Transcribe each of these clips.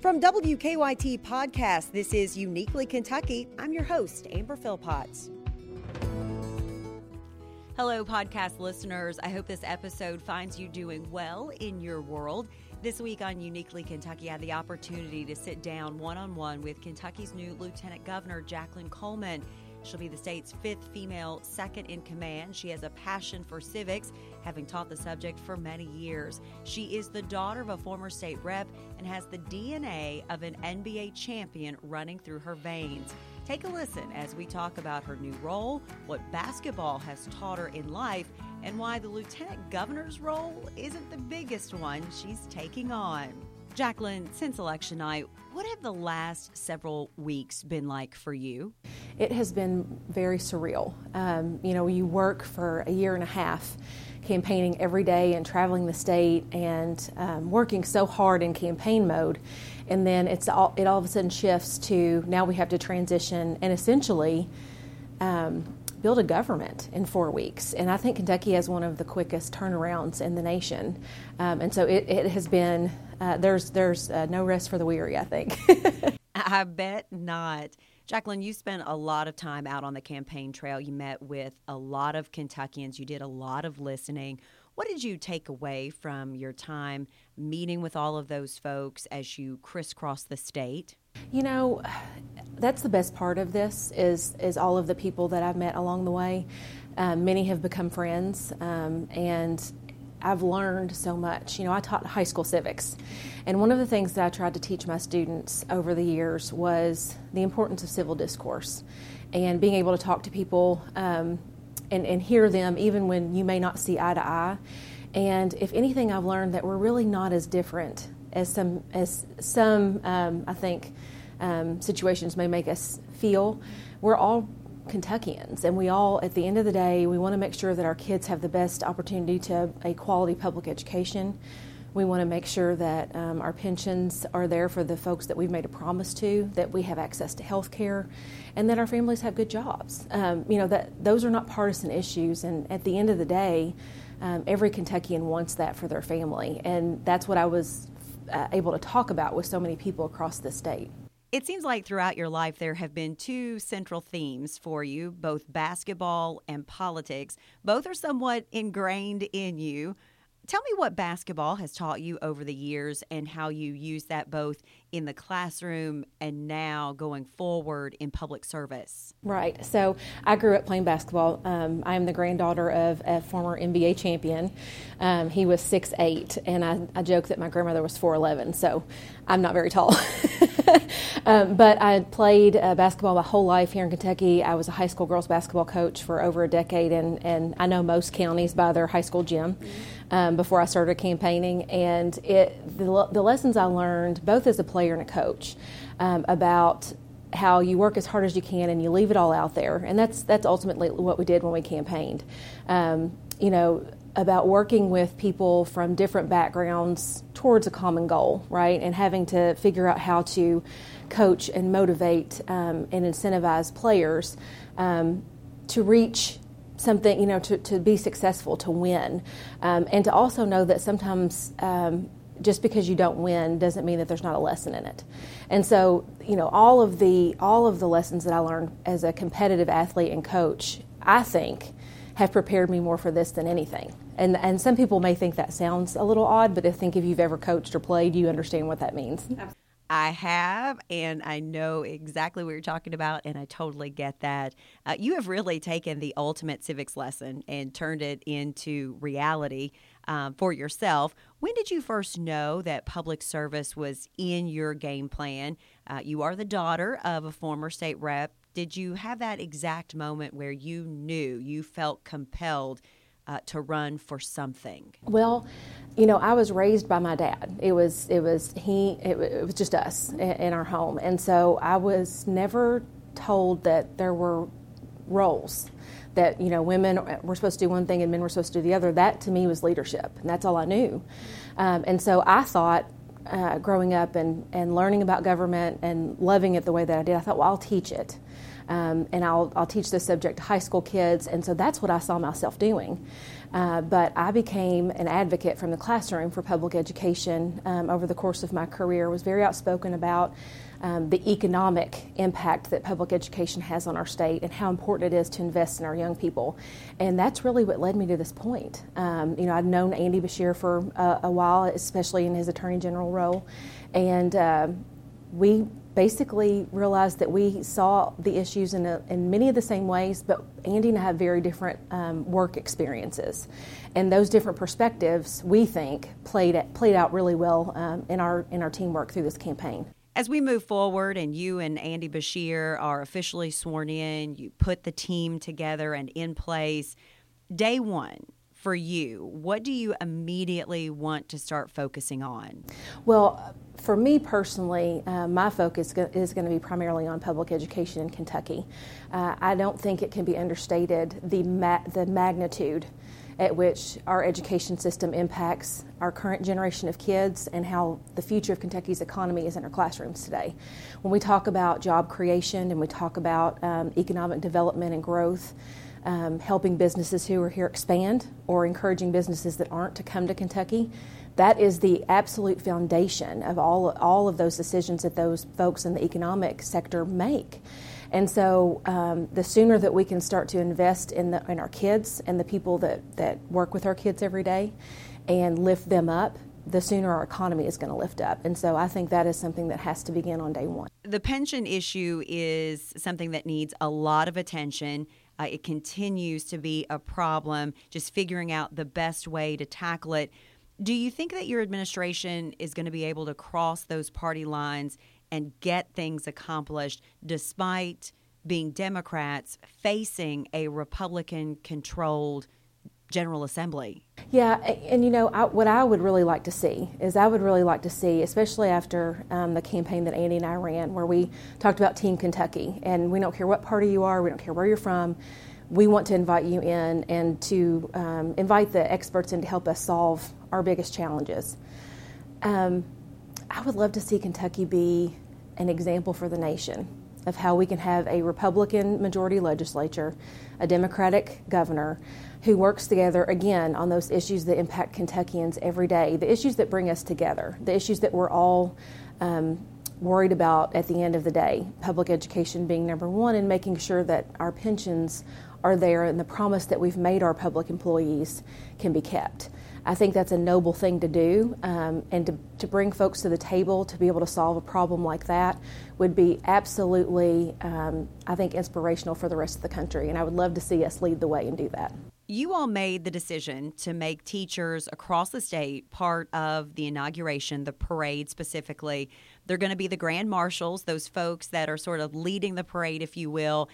From WKYT Podcast, this is Uniquely Kentucky. I'm your host, Amber Philpotts. Hello, podcast listeners. I hope this episode finds you doing well in your world. This week on Uniquely Kentucky, I had the opportunity to sit down one on one with Kentucky's new Lieutenant Governor, Jacqueline Coleman. She'll be the state's fifth female second in command. She has a passion for civics, having taught the subject for many years. She is the daughter of a former state rep and has the DNA of an NBA champion running through her veins. Take a listen as we talk about her new role, what basketball has taught her in life, and why the lieutenant governor's role isn't the biggest one she's taking on. Jacqueline, since election night, what have the last several weeks been like for you? It has been very surreal. Um, you know, you work for a year and a half campaigning every day and traveling the state and um, working so hard in campaign mode. And then it's all, it all of a sudden shifts to now we have to transition and essentially um, build a government in four weeks. And I think Kentucky has one of the quickest turnarounds in the nation. Um, and so it, it has been, uh, there's, there's uh, no rest for the weary, I think. I bet not. Jacqueline, you spent a lot of time out on the campaign trail. You met with a lot of Kentuckians. You did a lot of listening. What did you take away from your time meeting with all of those folks as you crisscross the state? You know, that's the best part of this is is all of the people that I've met along the way. Um, many have become friends, um, and I've learned so much. You know, I taught high school civics, and one of the things that I tried to teach my students over the years was the importance of civil discourse and being able to talk to people um, and, and hear them even when you may not see eye to eye. And if anything, I've learned that we're really not as different as some as some um, I think um, situations may make us feel. We're all Kentuckians, and we all, at the end of the day, we want to make sure that our kids have the best opportunity to a quality public education. We want to make sure that um, our pensions are there for the folks that we've made a promise to, that we have access to health care, and that our families have good jobs. Um, you know, that those are not partisan issues, and at the end of the day, um, every Kentuckian wants that for their family, and that's what I was uh, able to talk about with so many people across the state. It seems like throughout your life there have been two central themes for you, both basketball and politics. Both are somewhat ingrained in you. Tell me what basketball has taught you over the years and how you use that both in the classroom and now going forward in public service. Right. So I grew up playing basketball. Um, I am the granddaughter of a former NBA champion. Um, he was six eight, and I, I joke that my grandmother was 4'11, so I'm not very tall. um, but I played uh, basketball my whole life here in Kentucky. I was a high school girls basketball coach for over a decade, and, and I know most counties by their high school gym. Um, before I started campaigning, and it the, the lessons I learned both as a player and a coach um, about how you work as hard as you can and you leave it all out there, and that's that's ultimately what we did when we campaigned. Um, you know, about working with people from different backgrounds towards a common goal, right? And having to figure out how to coach and motivate um, and incentivize players um, to reach something, you know, to, to be successful, to win, um, and to also know that sometimes um, just because you don't win doesn't mean that there's not a lesson in it. And so, you know, all of the all of the lessons that I learned as a competitive athlete and coach, I think have prepared me more for this than anything. And and some people may think that sounds a little odd, but I think if you've ever coached or played, you understand what that means. I have, and I know exactly what you're talking about, and I totally get that. Uh, you have really taken the ultimate civics lesson and turned it into reality um, for yourself. When did you first know that public service was in your game plan? Uh, you are the daughter of a former state rep. Did you have that exact moment where you knew, you felt compelled uh, to run for something? Well, you know, I was raised by my dad. It was it was he it, it was just us in, in our home, and so I was never told that there were roles that you know women were supposed to do one thing and men were supposed to do the other. That to me was leadership, and that's all I knew. Um, and so I thought, uh, growing up and and learning about government and loving it the way that I did, I thought, well, I'll teach it. Um, and I'll, I'll teach this subject to high school kids, and so that's what I saw myself doing. Uh, but I became an advocate from the classroom for public education um, over the course of my career, was very outspoken about um, the economic impact that public education has on our state and how important it is to invest in our young people. And that's really what led me to this point. Um, you know, I'd known Andy Beshear for a, a, while, especially in his Attorney General role, and uh, we basically realized that we saw the issues in, a, in many of the same ways, but Andy and I have very different um, work experiences. And those different perspectives, we think, played, played out really well um, in, our, in our teamwork through this campaign. As we move forward and you and Andy Beshear are officially sworn in, you put the team together and in place, day one for you, what do you immediately want to start focusing on? Well, for me personally, uh, my focus is going to be primarily on public education in Kentucky. Uh, I don't think it can be understated the, ma- the magnitude at which our education system impacts our current generation of kids and how the future of Kentucky's economy is in our classrooms today. When we talk about job creation and we talk about um, economic development and growth, um, helping businesses who are here expand or encouraging businesses that aren't to come to Kentucky, that is the absolute foundation of all, all of those decisions that those folks in the economic sector make. And so, um, the sooner that we can start to invest in, the, in our kids and the people that, that work with our kids every day and lift them up, the sooner our economy is going to lift up. And so I think that is something that has to begin on day one. The pension issue is something that needs a lot of attention. Uh, it continues to be a problem, just figuring out the best way to tackle it. Do you think that your administration is going to be able to cross those party lines and get things accomplished despite being Democrats facing a Republican controlled General Assembly. Yeah, and you know, I, what I would really like to see is I would really like to see, especially after um, the campaign that Andy and I ran, where we talked about Team Kentucky, and we don't care what party you are, we don't care where you're from. We want to invite you in and to um, invite the experts in to help us solve our biggest challenges. Um, I would love to see Kentucky be an example for the nation of how we can have a Republican majority legislature, a Democratic governor who works together again on those issues that impact Kentuckians every day, the issues that bring us together, the issues that we're all um, worried about at the end of the day. Public education being number one, and making sure that our pensions are there and the promise that we've made our public employees can be kept. I think that's a noble thing to do, um, and to, to bring folks to the table to be able to solve a problem like that would be absolutely, um, I think, inspirational for the rest of the country. And I would love to see us lead the way and do that. You all made the decision to make teachers across the state part of the inauguration, the parade specifically. They're going to be the grand marshals, those folks that are sort of leading the parade, if you will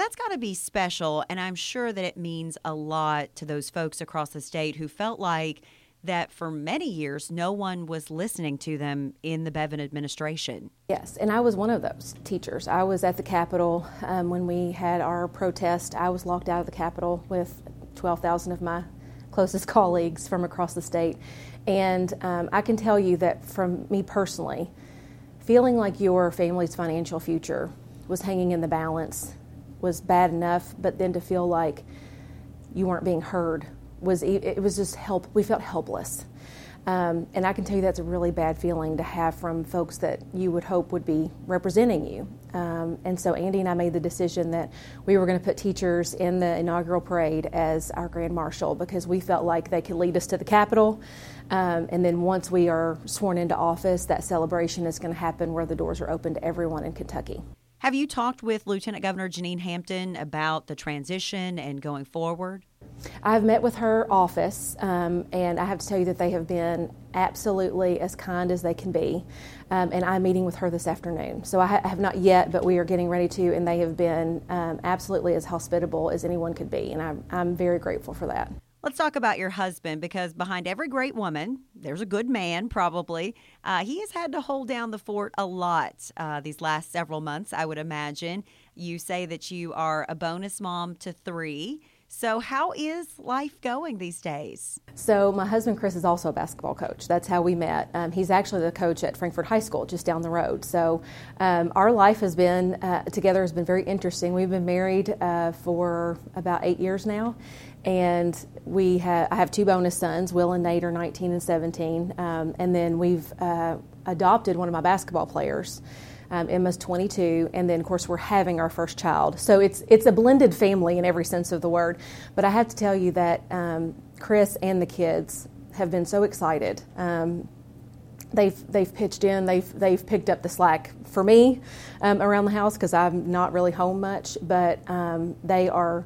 that's got to be special. And I'm sure that it means a lot to those folks across the state who felt like that for many years no one was listening to them in the Bevin administration. Yes, and I was one of those teachers. I was at the Capitol um, when we had our protest. I was locked out of the Capitol with 12,000 of my closest colleagues from across the state. And um, I can tell you that from me personally, feeling like your family's financial future was hanging in the balance was bad enough, but then to feel like you weren't being heard was it was just help. We felt helpless, um, and I can tell you that's a really bad feeling to have from folks that you would hope would be representing you. Um, and so Andy and I made the decision that we were going to put teachers in the inaugural parade as our grand marshal because we felt like they could lead us to the Capitol. Um, and then once we are sworn into office, that celebration is going to happen where the doors are open to everyone in Kentucky. Have you talked with Lieutenant Governor Jenean Hampton about the transition and going forward? I've met with her office, um, and I have to tell you that they have been absolutely as kind as they can be. Um, and I'm meeting with her this afternoon. So I ha- have not yet, but we are getting ready to, and they have been um, absolutely as hospitable as anyone could be. And I'm, I'm very grateful for that. Let's talk about your husband because behind every great woman, there's a good man, probably. Uh, he has had to hold down the fort a lot uh, these last several months, I would imagine. You say that you are a bonus mom to three. So, how is life going these days? So, my husband Chris is also a basketball coach. That's how we met. Um, he's actually the coach at Frankfort High School, just down the road. So, um, our life has been uh, together has been very interesting. We've been married uh, for about eight years now, and we have I have two bonus sons. Will and Nate are 19 and 17, um, and then we've uh, adopted one of my basketball players. Um, Emma's 22, and then of course we're having our first child. So it's it's a blended family in every sense of the word. But I have to tell you that um, Chris and the kids have been so excited. Um, they've they've pitched in. They've they've picked up the slack for me um, around the house because I'm not really home much. But um, they are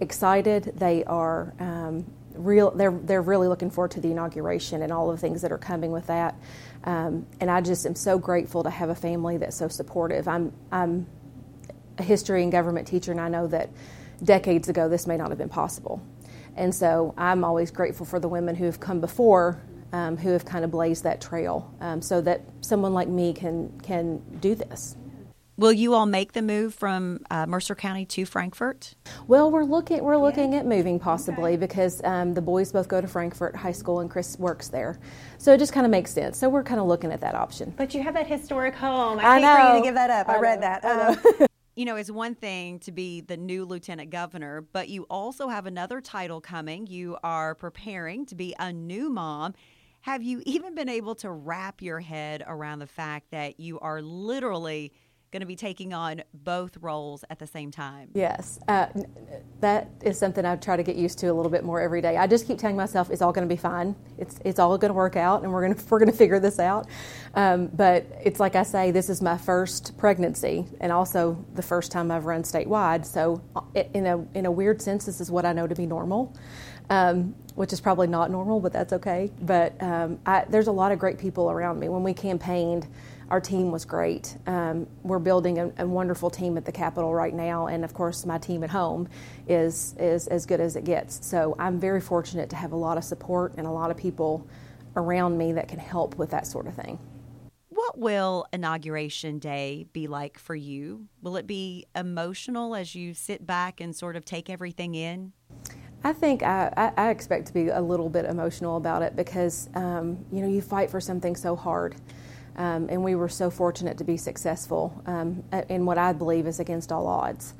excited. They are um, real. They're they're really looking forward to the inauguration and all the things that are coming with that. Um, and I just am so grateful to have a family that's so supportive. I'm, I'm a history and government teacher, and I know that decades ago this may not have been possible. And so I'm always grateful for the women who have come before, um, who have kind of blazed that trail, um, so that someone like me can can do this. Will you all make the move from uh, Mercer County to Frankfort? Well, we're looking we're looking yeah. at moving possibly okay. because um, the boys both go to Frankfort High School and Chris works there, so it just kind of makes sense. So we're kind of looking at that option. But you have that historic home. I, I know. for you to give that up. I, I read that. Um, you know, it's one thing to be the new lieutenant governor, but you also have another title coming. You are preparing to be a new mom. Have you even been able to wrap your head around the fact that you are literally going to be taking on both roles at the same time? Yes, uh, that is something I try to get used to a little bit more every day. I just keep telling myself it's all going to be fine. It's it's all going to work out, and we're going to we're going to figure this out. Um, but it's like I say, this is my first pregnancy, and also the first time I've run statewide. So uh, in a in a weird sense, this is what I know to be normal. Um, which is probably not normal, but that's okay. But um, I, there's a lot of great people around me. When we campaigned, our team was great. Um, we're building a, a, wonderful team at the Capitol right now, and of course, my team at home is is as good as it gets. So I'm very fortunate to have a lot of support and a lot of people around me that can help with that sort of thing. What will inauguration day be like for you? Will it be emotional as you sit back and sort of take everything in? I think I, I, expect to be a little bit emotional about it because um, you know you fight for something so hard, um, and we were so fortunate to be successful um, in what I believe is against all odds.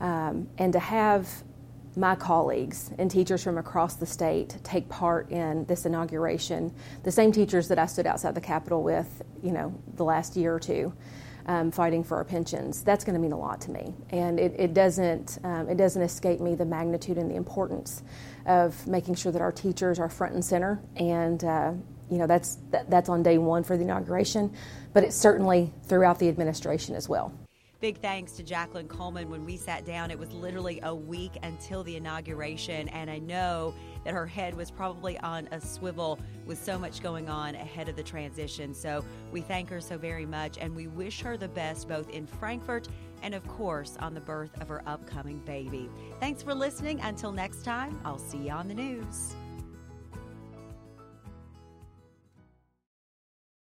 Um, and to have my colleagues and teachers from across the state take part in this inauguration, the same teachers that I stood outside the Capitol with, you know, the last year or two, um, fighting for our pensions, that's going to mean a lot to me. And it, it doesn't um, it doesn't escape me the magnitude and the importance of making sure that our teachers are front and center and uh, you know that's that, that's on day one for the inauguration, but it's certainly throughout the administration as well. Big thanks to Jacqueline Coleman. When we sat down, it was literally a week until the inauguration, and I know that her head was probably on a swivel with so much going on ahead of the transition. So we thank her so very much, and we wish her the best both in Frankfort and, of course, on the birth of her upcoming baby. Thanks for listening. Until next time, I'll see you on the news.